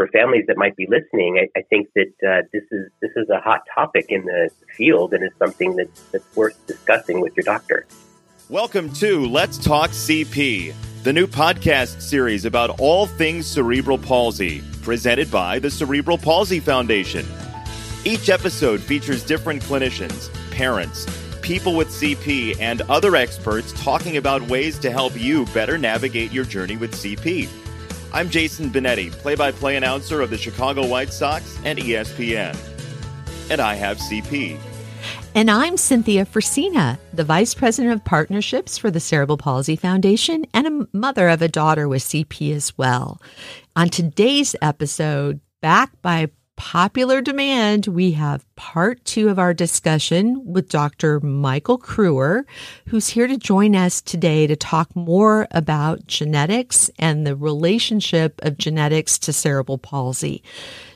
for families that might be listening, I, I think that uh, this is this is a hot topic in the field and is something that's, that's worth discussing with your doctor. Welcome to Let's Talk CP, the new podcast series about all things cerebral palsy, presented by the Cerebral Palsy Foundation. Each episode features different clinicians, parents, people with CP, and other experts talking about ways to help you better navigate your journey with CP. I'm Jason Benetti, play by play announcer of the Chicago White Sox and ESPN. And I have CP. And I'm Cynthia Frisina, the Vice President of Partnerships for the Cerebral Palsy Foundation and a mother of a daughter with CP as well. On today's episode, back by popular demand, we have part two of our discussion with Dr. Michael Kruer, who's here to join us today to talk more about genetics and the relationship of genetics to cerebral palsy.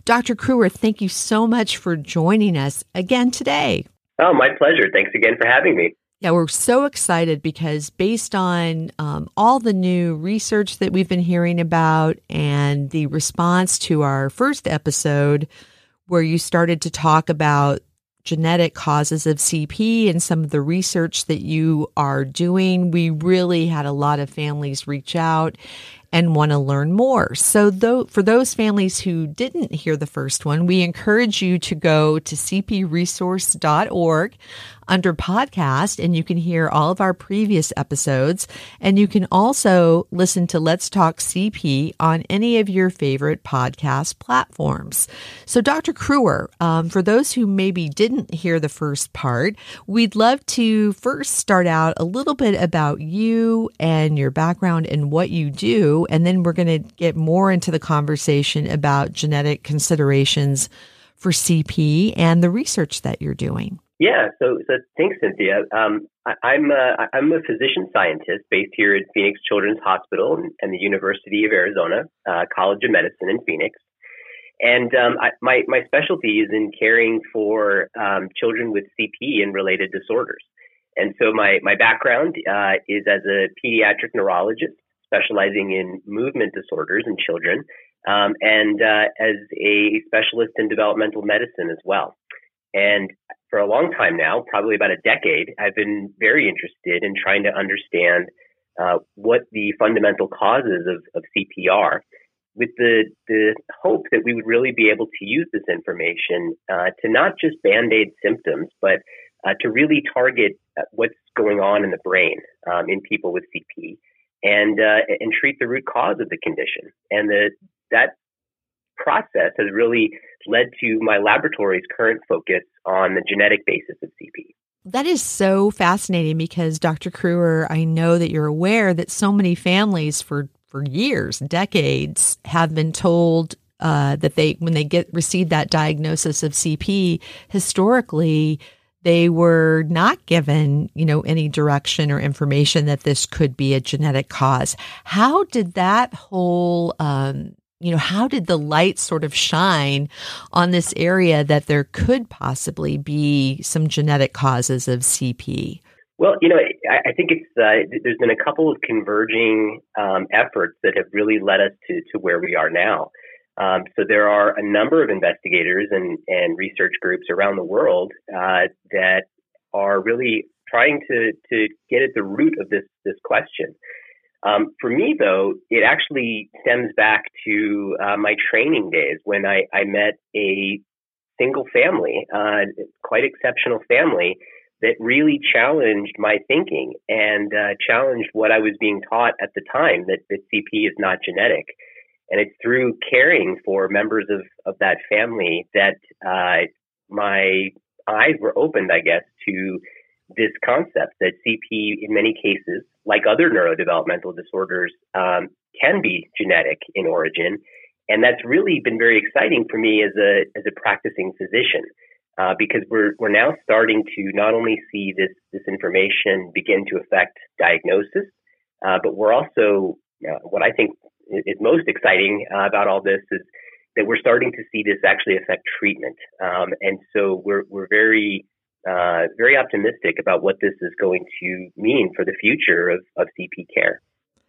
Dr. Kruer, thank you so much for joining us again today. Oh, my pleasure. Thanks again for having me. Yeah, we're so excited because based on um, all the new research that we've been hearing about and the response to our first episode, where you started to talk about genetic causes of CP and some of the research that you are doing, we really had a lot of families reach out and want to learn more. So though, for those families who didn't hear the first one, we encourage you to go to cpresource.org under podcast and you can hear all of our previous episodes. And you can also listen to Let's Talk CP on any of your favorite podcast platforms. So, Dr. Kruer, um, for those who maybe didn't hear the first part, we'd love to first start out a little bit about you and your background and what you do. And then we're going to get more into the conversation about genetic considerations for CP and the research that you're doing. Yeah, so, so thanks, Cynthia. Um, I, am a, I'm a physician scientist based here at Phoenix Children's Hospital and, and the University of Arizona uh, College of Medicine in Phoenix. And um, I, my, my specialty is in caring for um, children with CP and related disorders. And so my, my background uh, is as a pediatric neurologist specializing in movement disorders in children um, and uh, as a specialist in developmental medicine as well. And for a long time now, probably about a decade, I've been very interested in trying to understand uh, what the fundamental causes of, of CPR with the, the hope that we would really be able to use this information uh, to not just band aid symptoms, but uh, to really target uh, what's going on in the brain um, in people with CP and, uh, and treat the root cause of the condition. And the, that process has really led to my laboratory's current focus on the genetic basis of CP. That is so fascinating because Dr. Kruer, I know that you're aware that so many families for for years, decades, have been told uh, that they when they get receive that diagnosis of CP, historically they were not given, you know, any direction or information that this could be a genetic cause. How did that whole um, you know, how did the light sort of shine on this area that there could possibly be some genetic causes of CP? Well, you know, I, think it's uh, there's been a couple of converging um, efforts that have really led us to to where we are now. Um, so there are a number of investigators and and research groups around the world uh, that are really trying to to get at the root of this this question. Um, for me, though, it actually stems back to uh, my training days when I, I met a single family, uh, quite exceptional family that really challenged my thinking and uh, challenged what I was being taught at the time that, that CP is not genetic. And it's through caring for members of, of that family that uh, my eyes were opened, I guess, to this concept that CP, in many cases, like other neurodevelopmental disorders, um, can be genetic in origin. And that's really been very exciting for me as a, as a practicing physician. Uh, because we're we're now starting to not only see this this information begin to affect diagnosis, uh, but we're also uh, what I think is most exciting about all this is that we're starting to see this actually affect treatment. Um, and so we're we're very uh, very optimistic about what this is going to mean for the future of, of CP care.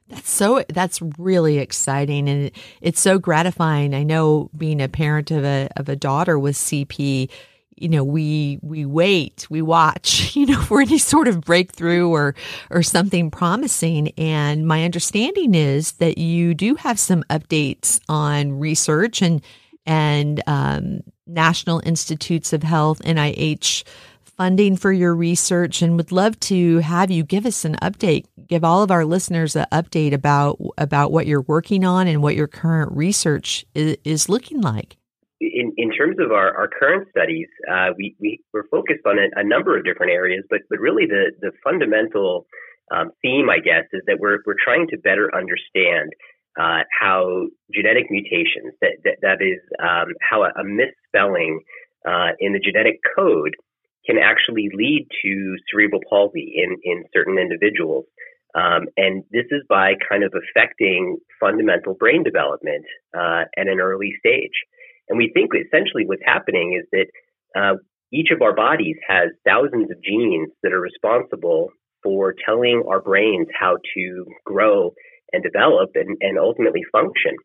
That's so that's really exciting and it's so gratifying. I know being a parent of a of a daughter with CP, you know, we we wait, we watch, you know, for any sort of breakthrough or or something promising. And my understanding is that you do have some updates on research and and um, National Institutes of Health, NIH funding for your research and would love to have you give us an update give all of our listeners an update about about what you're working on and what your current research is, is looking like. In, in terms of our, our current studies, uh, we, we, we're focused on a, a, number of different areas, but, but really the, the fundamental um, theme, I guess, is that we're, we're trying to better understand uh, how genetic mutations, that, that, that is, um, how a, a misspelling uh, in the genetic code can actually lead to cerebral palsy in, in certain individuals. Um, and this is by kind of affecting fundamental brain development uh, at an early stage. And we think essentially what's happening is that uh, each of our bodies has thousands of genes that are responsible for telling our brains how to grow and develop and, and ultimately function.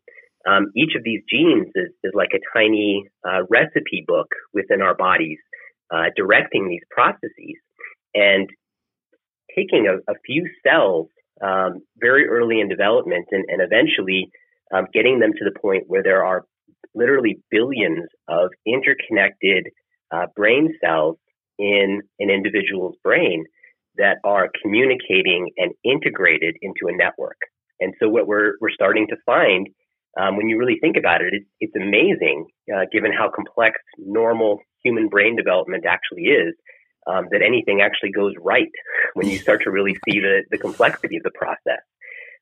Um, each of these genes is, is like a tiny uh, recipe book within our bodies uh, directing these processes and taking a, a few cells um, very early in development and, and eventually um, getting them to the point where there are literally billions of interconnected uh, brain cells in an individual's brain that are communicating and integrated into a network. And so what we're, we're starting to find um, when you really think about it, it's, it's amazing, uh, given how complex normal human brain development actually is, um, that anything actually goes right when you start to really see the, the complexity of the process.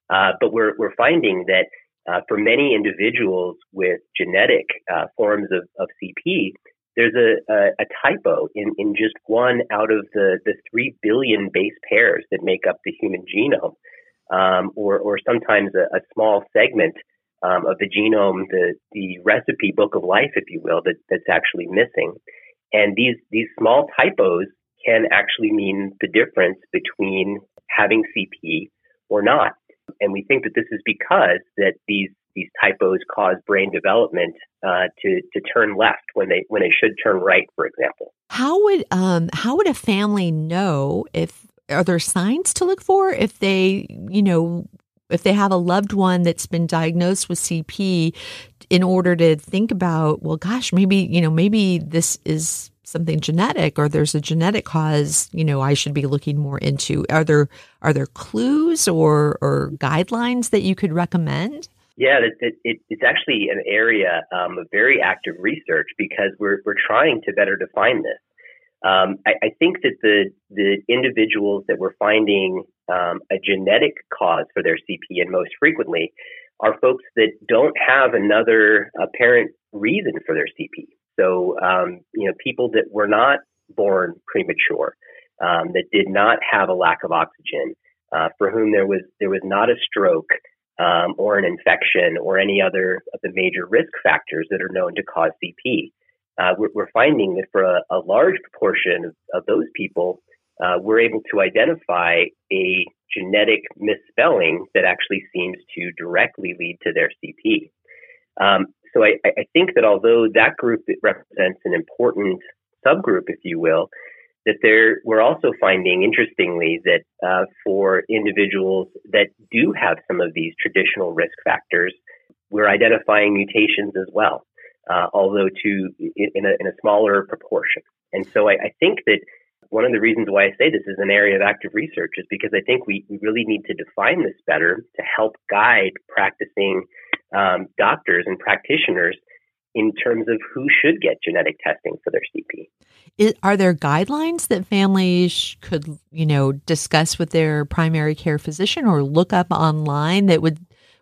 Uh, but we're, we're finding that uh, for many individuals with genetic uh, forms of, of CP, there's a, a, a, typo in, in just one out of the, the 3 billion base pairs that make up the human genome, um, or, or sometimes a, a small segment um, of the genome, the, the recipe book of life, if you will, that, that's actually missing. And these, these small typos can actually mean the difference between having CP or not. And we think that this is because that these these typos cause brain development uh, to to turn left when they when they should turn right, for example. How would um how would a family know if are there signs to look for if they you know if they have a loved one that's been diagnosed with CP in order to think about well gosh maybe you know maybe this is something genetic or there's a genetic cause, you know, I should be looking more into. Are there are there clues or or guidelines that you could recommend? Yeah, it, it, it, it's actually an area um, of very active research because we're we're trying to better define this. Um, I, I, think that the the individuals that we're finding um, a genetic cause for their CP and most frequently are folks that don't have another apparent reason for their CP. So, um, you know, people that were not born premature, um, that did not have a lack of oxygen, uh, for whom there was there was not a stroke um, or an infection or any other of the major risk factors that are known to cause CP. Uh, we're, we're, finding that for a, a large proportion of, of those people, uh, we're able to identify a genetic misspelling that actually seems to directly lead to their CP. Um, so I, I think that although that group represents an important subgroup, if you will, that there we're also finding interestingly that uh, for individuals that do have some of these traditional risk factors, we're identifying mutations as well, uh, although to in a, in a, smaller proportion. And so I, I, think that one of the reasons why I say this is an area of active research is because I think we, we really need to define this better to help guide practicing um, doctors and practitioners in terms of who should get genetic testing for their CP. Are there guidelines that families could, you know, discuss with their primary care physician or look up online that would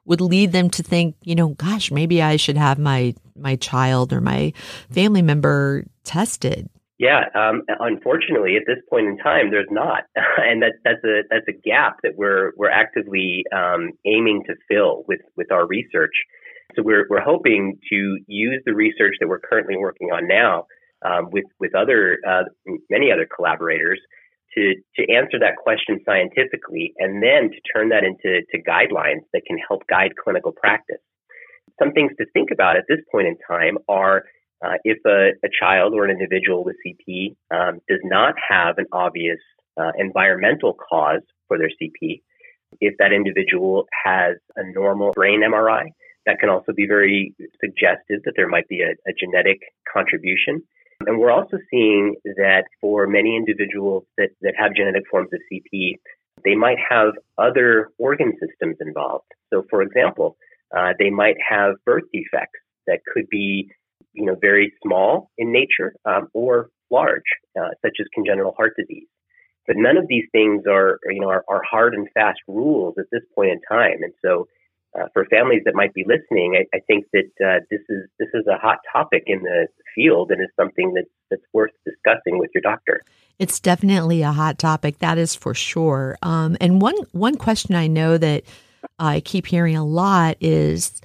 would lead them to think, you know, gosh, maybe I should have my my child or my family member tested? Yeah, um, unfortunately, at this point in time, there's not, and that, that's a that's a gap that we're we're actively um, aiming to fill with with our research. So we're we're hoping to use the research that we're currently working on now um, with with other uh, many other collaborators to, to answer that question scientifically and then to turn that into to guidelines that can help guide clinical practice. Some things to think about at this point in time are uh, if a, a, child or an individual with CP um, does not have an obvious uh, environmental cause for their CP, if that individual has a normal brain MRI, that can also be very suggestive that there might be a, a genetic contribution. And we're also seeing that for many individuals that, that have genetic forms of CP, they might have other organ systems involved. So, for example, uh, they might have birth defects that could be, you know, very small in nature um, or large, uh, such as congenital heart disease. But none of these things are, you know, are, are hard and fast rules at this point in time. And so, uh, for families that might be listening, I, I think that uh, this is this is a hot topic in the field and is something that's that's worth discussing with your doctor. It's definitely a hot topic, that is for sure. Um, and one one question I know that I keep hearing a lot is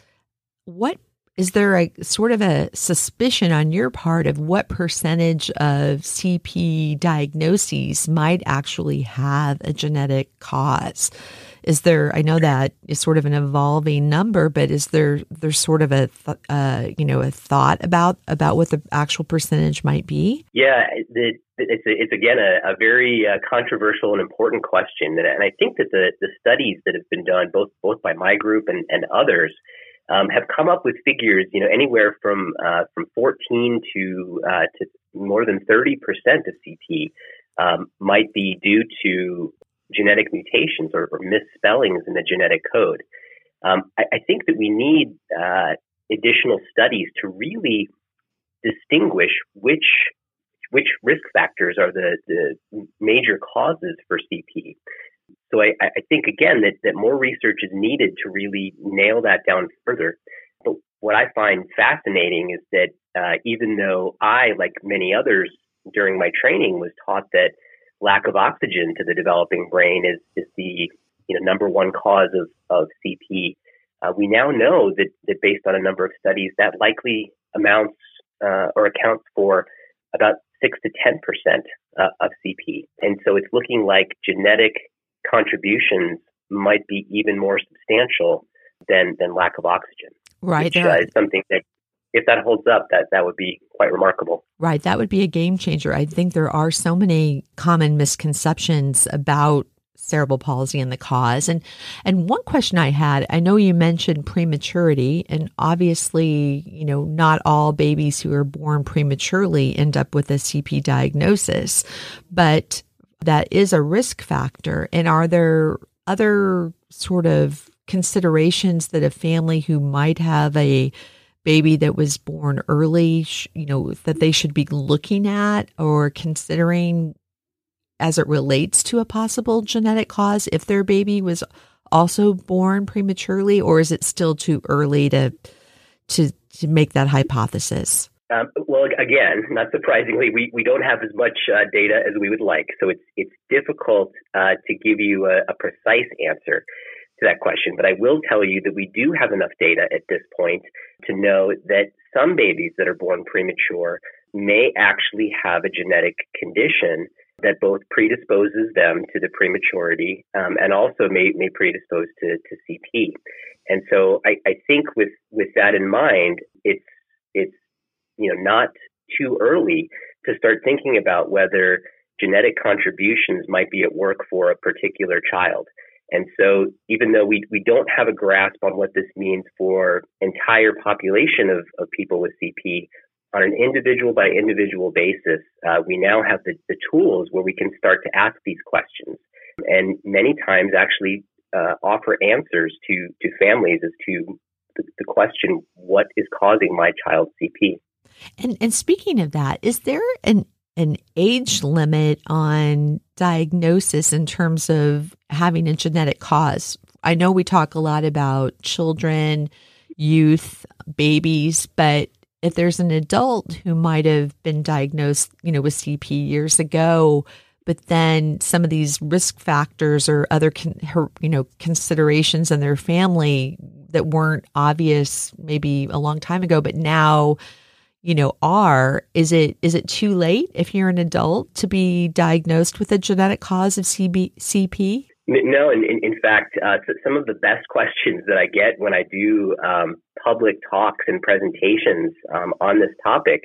what is there a sort of a suspicion on your part of what percentage of CP diagnoses might actually have a genetic cause? Is there? I know that is sort of an evolving number, but is there there's sort of a th- uh, you know a thought about about what the actual percentage might be? Yeah, the, it's it's again a, a very uh, controversial and important question, and I think that the the studies that have been done both both by my group and, and others um, have come up with figures, you know, anywhere from uh, from 14 to uh, to more than 30 percent of CP um, might be due to genetic mutations or, or misspellings in the genetic code. Um, I, I, think that we need uh, additional studies to really distinguish which which risk factors are the, the major causes for CP. So I, I think again that, that more research is needed to really nail that down further. But what I find fascinating is that uh, even though I, like many others during my training, was taught that lack of oxygen to the developing brain is, is the you know, number one cause of, of CP. Uh, we now know that, that based on a number of studies, that likely amounts uh, or accounts for about six to ten percent uh, of CP. And so it's looking like genetic contributions might be even more substantial than than lack of oxygen. Right, which, uh, is something that if that holds up, that that would be quite remarkable. Right, that would be a game changer. I think there are so many common misconceptions about cerebral palsy and the cause. And and one question I had, I know you mentioned prematurity, and obviously, you know, not all babies who are born prematurely end up with a CP diagnosis, but that is a risk factor. And are there other sort of considerations that a family who might have a baby that was born early, you know, that they should be looking at or considering as it relates to a possible genetic cause if their baby was also born prematurely or is it still too early to to to make that hypothesis? Um, well, again, not surprisingly, we, we don't have as much uh, data as we would like, so it's it's difficult uh, to give you a, a precise answer to that question, but I will tell you that we do have enough data at this point to know that some babies that are born premature may actually have a genetic condition that both predisposes them to the prematurity um, and also may, may predispose to, to CP. And so I, I think with, with that in mind, it's, it's, you know, not too early to start thinking about whether genetic contributions might be at work for a particular child. And so even though we, we don't have a grasp on what this means for entire population of, of people with CP, on an individual by individual basis, uh, we now have the, the tools where we can start to ask these questions and many times actually uh, offer answers to, to families as to the, the question, what is causing my child's CP? And, and speaking of that, is there an an age limit on diagnosis in terms of having a genetic cause. I know we talk a lot about children, youth, babies, but if there's an adult who might have been diagnosed, you know, with CP years ago, but then some of these risk factors or other, con- you know, considerations in their family that weren't obvious maybe a long time ago, but now you know, are, is it is it too late if you're an adult to be diagnosed with a genetic cause of CB, CP? No, in, in fact, uh, some of the best questions that I get when I do um, public talks and presentations um, on this topic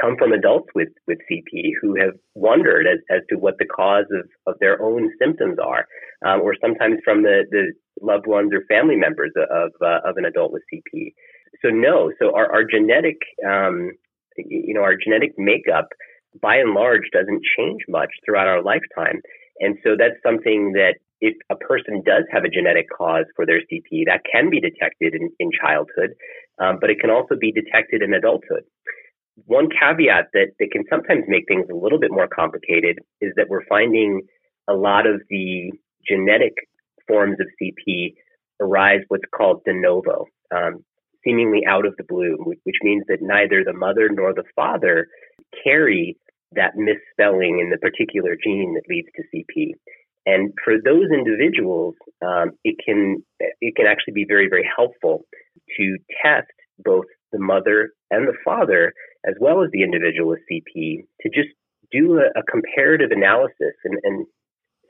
come from adults with, with CP who have wondered as, as to what the cause of, of their own symptoms are, um, or sometimes from the, the loved ones or family members of, uh, of an adult with CP. So no, so our, our genetic, um, you know, our genetic makeup by and large doesn't change much throughout our lifetime. And so that's something that if a person does have a genetic cause for their CP, that can be detected in, in childhood, um, but it can also be detected in adulthood. One caveat that, that can sometimes make things a little bit more complicated is that we're finding a lot of the genetic forms of CP arise what's called de novo, um, seemingly out of the blue, which means that neither the mother nor the father carry that misspelling in the particular gene that leads to CP. And for those individuals, um, it can it can actually be very very helpful to test both the mother and the father, as well as the individual with CP, to just do a, a comparative analysis and, and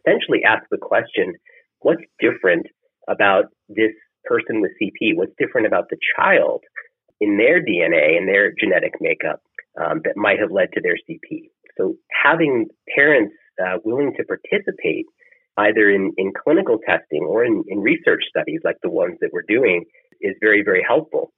essentially ask the question: What's different about this person with CP? What's different about the child in their DNA and their genetic makeup um, that might have led to their CP? So having parents uh, willing to participate either in, in clinical testing or in, in research studies like the ones that we're doing is very, very helpful.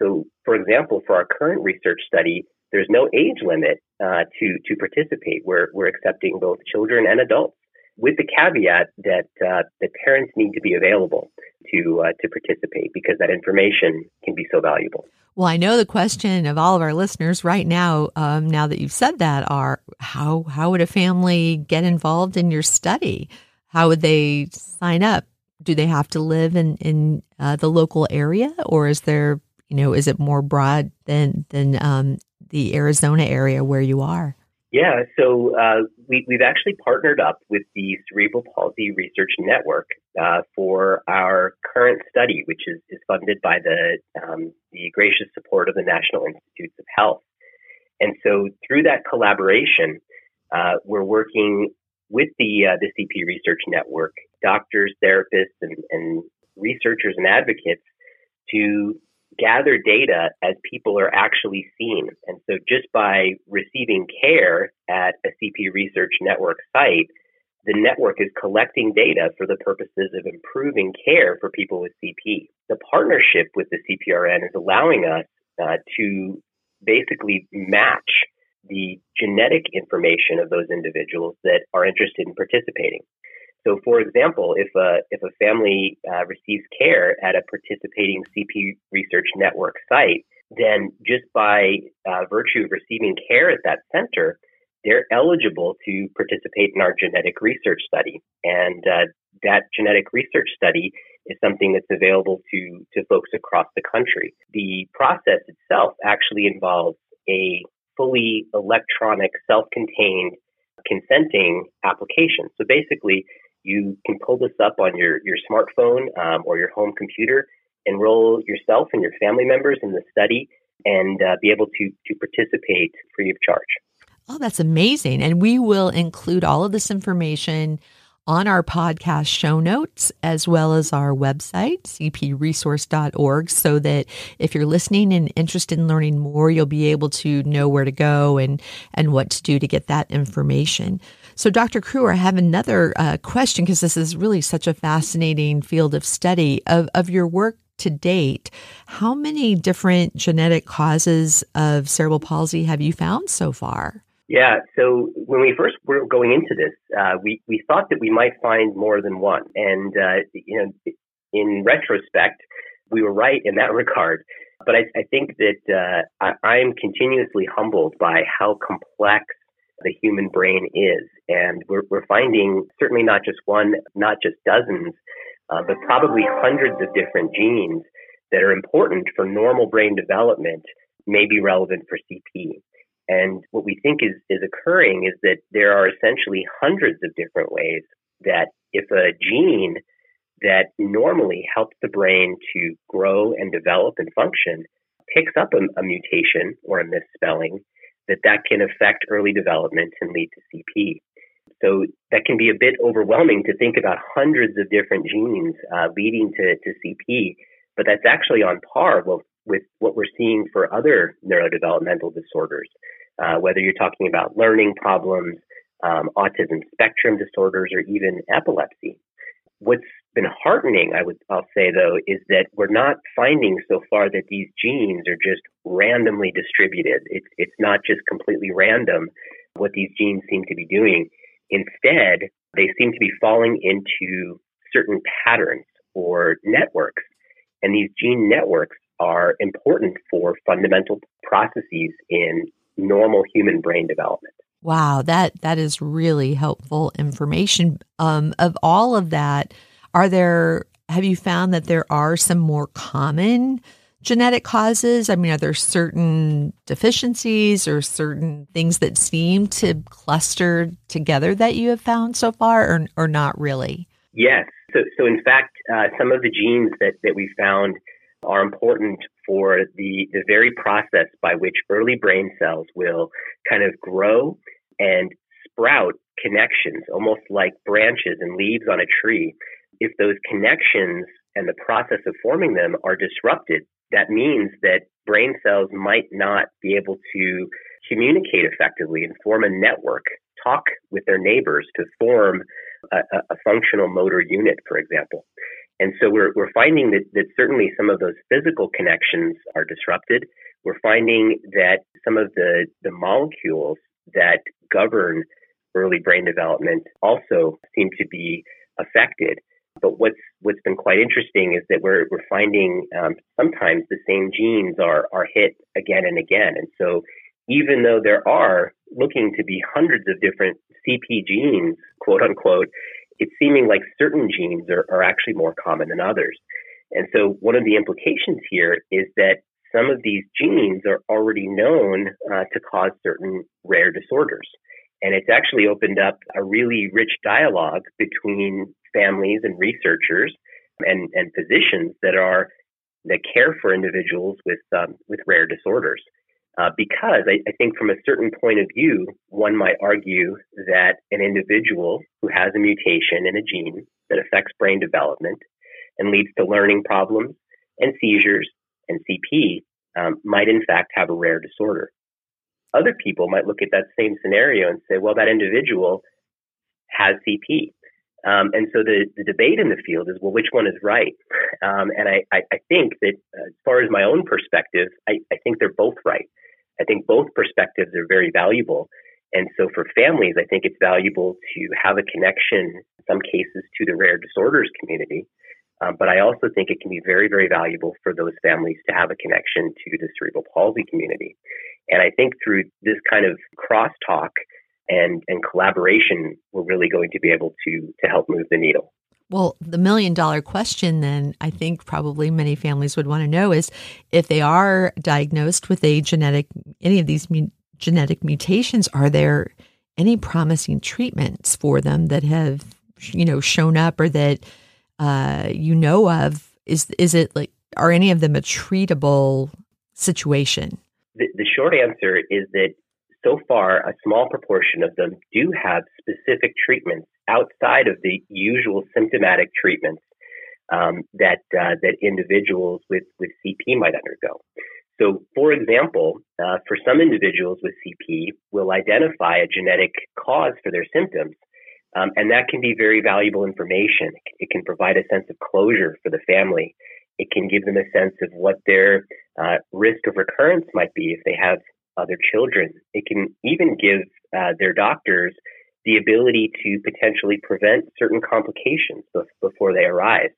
So, for example, for our current research study, there's no age limit uh, to to participate. We're we're accepting both children and adults, with the caveat that uh, the parents need to be available to uh, to participate because that information can be so valuable. Well, I know the question of all of our listeners right now, um, now that you've said that, are how how would a family get involved in your study? How would they sign up? Do they have to live in in uh, the local area, or is there you know is it more broad than than um, the Arizona area where you are? Yeah, so uh, we, have actually partnered up with the Cerebral Palsy Research Network uh, for our current study, which is, is funded by the um, the gracious support of the National Institutes of Health. And so, through that collaboration, uh, we're working with the uh, the CP Research Network, doctors, therapists, and, and researchers and advocates to gather data as people are actually seen. And so just by receiving care at a CP Research Network site, the network is collecting data for the purposes of improving care for people with CP. The partnership with the CPRN is allowing us uh, to basically match the genetic information of those individuals that are interested in participating. So, for example, if a if a family uh, receives care at a participating CP Research Network site, then just by uh, virtue of receiving care at that center, they're eligible to participate in our genetic research study. And uh, that genetic research study is something that's available to to folks across the country. The process itself actually involves a fully electronic, self-contained consenting application. So basically, you can pull this up on your, your smartphone um, or your home computer, enroll yourself and your family members in the study, and uh, be able to, to participate free of charge. Oh, that's amazing. And we will include all of this information on our podcast show notes as well as our website, cpresource.org, so that if you're listening and interested in learning more, you'll be able to know where to go and, and what to do to get that information. So, Dr. Kruer, I have another uh, question because this is really such a fascinating field of study of, of your work to date. How many different genetic causes of cerebral palsy have you found so far? Yeah, so when we first were going into this, uh, we, we thought that we might find more than one. And, uh, you know, in retrospect, we were right in that regard. But I, I think that uh, I, I'm continuously humbled by how complex the human brain is. And we're, we're finding certainly not just one, not just dozens, uh, but probably hundreds of different genes that are important for normal brain development may be relevant for CP. And what we think is, is occurring is that there are essentially hundreds of different ways that if a gene that normally helps the brain to grow and develop and function picks up a, a mutation or a misspelling, that that can affect early development and lead to CP. So that can be a bit overwhelming to think about hundreds of different genes uh, leading to, to CP, but that's actually on par with, with what we're seeing for other neurodevelopmental disorders, uh, whether you're talking about learning problems, um, autism spectrum disorders, or even epilepsy. What's been heartening, I would I'll say though, is that we're not finding so far that these genes are just randomly distributed. It's it's not just completely random what these genes seem to be doing. Instead, they seem to be falling into certain patterns or networks. And these gene networks are important for fundamental processes in normal human brain development. Wow, that that is really helpful information. Um, of all of that, are there have you found that there are some more common genetic causes? I mean, are there certain deficiencies or certain things that seem to cluster together that you have found so far, or, or not really? Yes. So, so in fact, uh, some of the genes that, that we found are important for the, the very process by which early brain cells will kind of grow and sprout connections, almost like branches and leaves on a tree. If those connections and the process of forming them are disrupted, that means that brain cells might not be able to communicate effectively and form a network, talk with their neighbors to form a, a functional motor unit, for example. And so we're, we're finding that, that certainly some of those physical connections are disrupted. We're finding that some of the, the molecules that govern early brain development also seem to be affected. But what's what's been quite interesting is that we're we're finding um, sometimes the same genes are are hit again and again, and so even though there are looking to be hundreds of different CP genes, quote unquote, it's seeming like certain genes are, are actually more common than others. And so one of the implications here is that some of these genes are already known uh, to cause certain rare disorders. And it's actually opened up a really rich dialogue between families and researchers and, and physicians that are that care for individuals with um, with rare disorders. Uh, because I, I, think from a certain point of view, one might argue that an individual who has a mutation in a gene that affects brain development and leads to learning problems and seizures and CP um, might in fact have a rare disorder. Other people might look at that same scenario and say, well, that individual has CP. Um, and so the, the debate in the field is, well, which one is right? Um, and I, I, I, think that uh, as far as my own perspective, I, I think they're both right. I think both perspectives are very valuable. And so for families, I think it's valuable to have a connection, in some cases, to the rare disorders community. Um, but I also think it can be very, very valuable for those families to have a connection to the cerebral palsy community. And I think through this kind of crosstalk and, and collaboration, we're really going to be able to, to help move the needle. Well, the million dollar question, then, I think probably many families would want to know is if they are diagnosed with a genetic, any of these mu- genetic mutations, are there any promising treatments for them that have, you know, shown up or that uh, you know of? Is is it like are any of them a treatable situation? The, the short answer is that so far, a small proportion of them do have specific treatments outside of the usual symptomatic treatments um, that uh, that individuals with with CP might undergo. So, for example, uh, for some individuals with CP, we'll identify a genetic cause for their symptoms, um, and that can be very valuable information. It can provide a sense of closure for the family. It can give them a sense of what their uh, risk of recurrence might be if they have other children. It can even give uh, their doctors the ability to potentially prevent certain complications before they arise.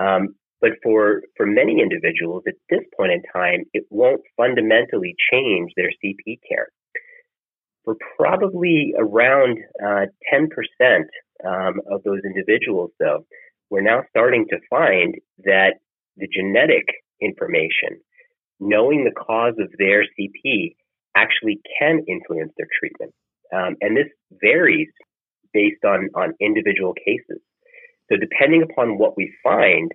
Um, but for, for many individuals at this point in time, it won't fundamentally change their CP care. For probably around uh, 10% um, of those individuals, though, we're now starting to find that the genetic information knowing the cause of their CP actually can influence their treatment. Um, and this varies based on, on individual cases. So depending upon what we find,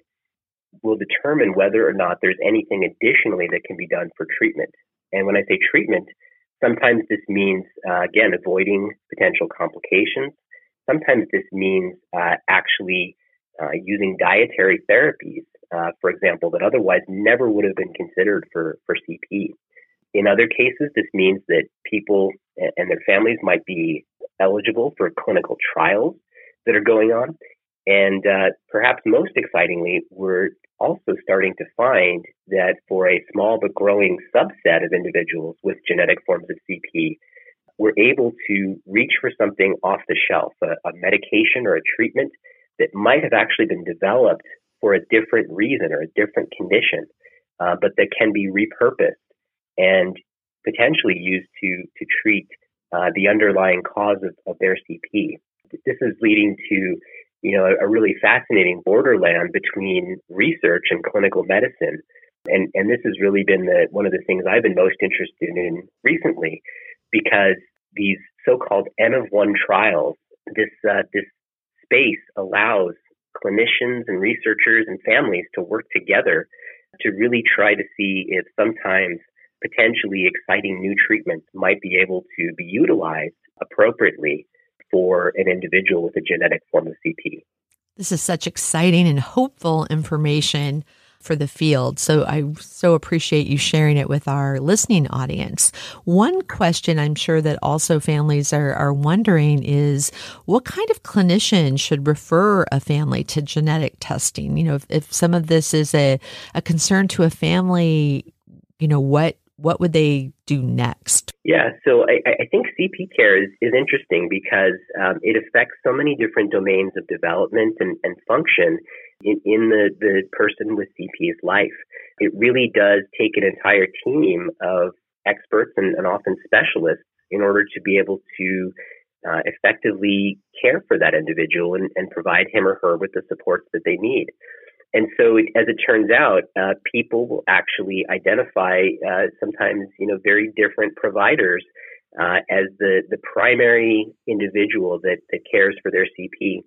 will determine whether or not there's anything additionally that can be done for treatment. And when I say treatment, sometimes this means, uh, again, avoiding potential complications. Sometimes this means uh, actually uh, using dietary therapies, uh, for example, that otherwise never would have been considered for, for CP. In other cases, this means that people and their families might be eligible for clinical trials that are going on. And uh, perhaps most excitingly, we're also starting to find that for a small but growing subset of individuals with genetic forms of CP, we're able to reach for something off the shelf, a, a medication or a treatment that might have actually been developed for a different reason or a different condition, uh, but that can be repurposed and potentially used to to treat uh, the underlying cause of, of their CP. This is leading to you know a, a really fascinating borderland between research and clinical medicine, and and this has really been the one of the things I've been most interested in recently, because these so-called N of one trials, this uh, this space allows clinicians and researchers and families to work together to really try to see if sometimes potentially exciting new treatments might be able to be utilized appropriately for an individual with a genetic form of CP. This is such exciting and hopeful information for the field. So I so appreciate you sharing it with our listening audience. One question I'm sure that also families are, are wondering is what kind of clinician should refer a family to genetic testing? You know, if, if some of this is a, a concern to a family, you know, what what would they do next? Yeah, so I, I think CP care is, is interesting because um, it affects so many different domains of development and, and function in, in the, the person with CP's life. It really does take an entire team of experts and, and often specialists in order to be able to uh, effectively care for that individual and, and provide him or her with the supports that they need. And so, as it turns out, uh, people will actually identify uh, sometimes, you know, very different providers uh, as the the primary individual that that cares for their CP.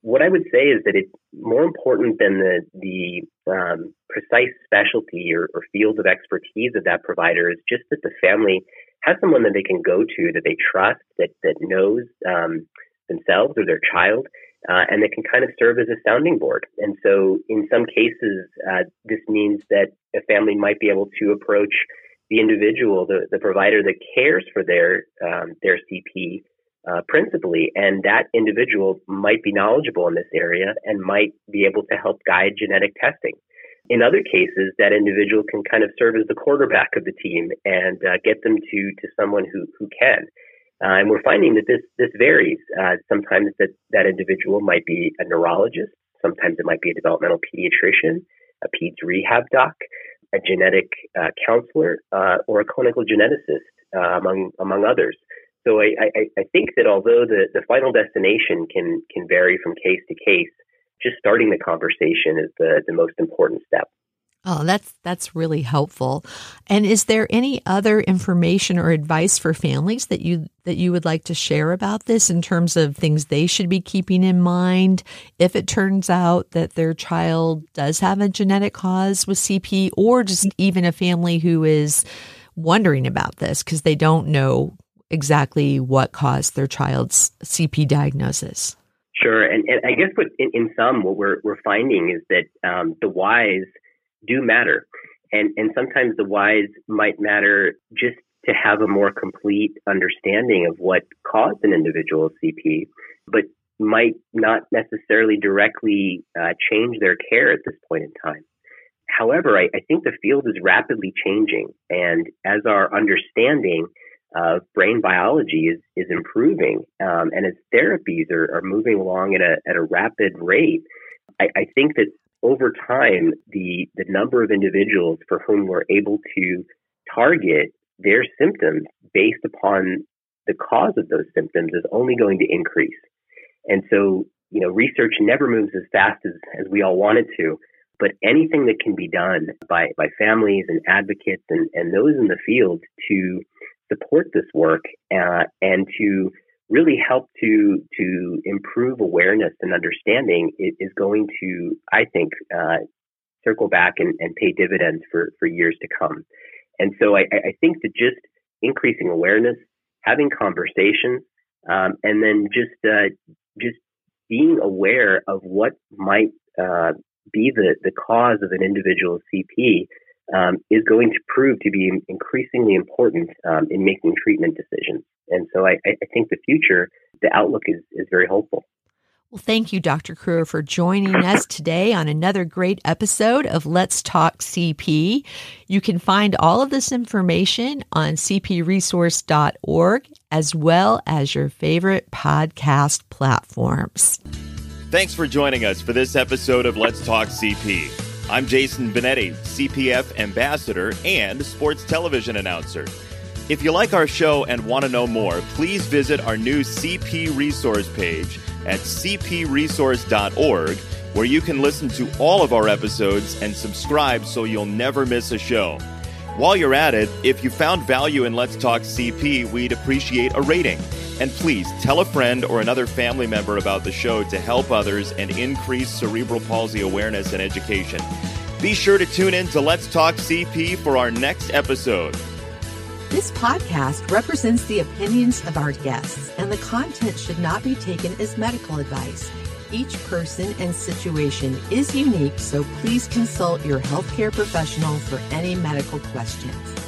What I would say is that it's more important than the the um, precise specialty or, or field of expertise of that provider is just that the family has someone that they can go to that they trust that that knows um, themselves or their child uh, and that can kind of serve as a sounding board. And so, in some cases, uh, this means that a family might be able to approach the individual, the, the provider that cares for their um, their CP uh, principally, and that individual might be knowledgeable in this area and might be able to help guide genetic testing. In other cases, that individual can kind of serve as the quarterback of the team and uh, get them to to someone who who can. Uh, and we're finding that this this varies. Uh, sometimes that that individual might be a neurologist. Sometimes it might be a developmental pediatrician, a peds rehab doc, a genetic uh, counselor, uh, or a clinical geneticist, uh, among among others. So I, I, I think that although the, the final destination can can vary from case to case, just starting the conversation is the, the most important step. Oh, that's that's really helpful. And is there any other information or advice for families that you that you would like to share about this in terms of things they should be keeping in mind if it turns out that their child does have a genetic cause with CP or just even a family who is wondering about this because they don't know exactly what caused their child's CP diagnosis? Sure, and, and I guess what in, in, sum what we're we're finding is that um, the whys do matter. And, and sometimes the whys might matter just to have a more complete understanding of what caused an individual's CP, but might not necessarily directly uh, change their care at this point in time. However, I, I, think the field is rapidly changing, and as our understanding of brain biology is, is improving, um, and as therapies are, are moving along at a, at a rapid rate, I, I think that over time, the, the number of individuals for whom we're able to target their symptoms based upon the cause of those symptoms is only going to increase. And so, you know, research never moves as fast as, as we all want it to, but anything that can be done by, by families and advocates and, and those in the field to support this work uh, and to really help to to improve awareness and understanding is, going to, I think, uh, circle back and, and pay dividends for, for years to come. And so I, I think that just increasing awareness, having conversations, um, and then just uh, just being aware of what might uh, be the, the cause of an individual CP um, is going to prove to be increasingly important um, in making treatment decisions. And so I, I think the future, the outlook is, is very hopeful. Well, thank you, Dr. Kruer, for joining us today on another great episode of Let's Talk CP. You can find all of this information on cpresource.org as well as your favorite podcast platforms. Thanks for joining us for this episode of Let's Talk CP. I'm Jason Benetti, CPF ambassador and sports television announcer. If you like our show and want to know more, please visit our new CP resource page at cpresource.org, where you can listen to all of our episodes and subscribe so you'll never miss a show. While you're at it, if you found value in Let's Talk CP, we'd appreciate a rating. And please tell a friend or another family member about the show to help others and increase cerebral palsy awareness and education. Be sure to tune in to Let's Talk CP for our next episode. This podcast represents the opinions of our guests, and the content should not be taken as medical advice. Each person and situation is unique, so please consult your healthcare professional for any medical questions.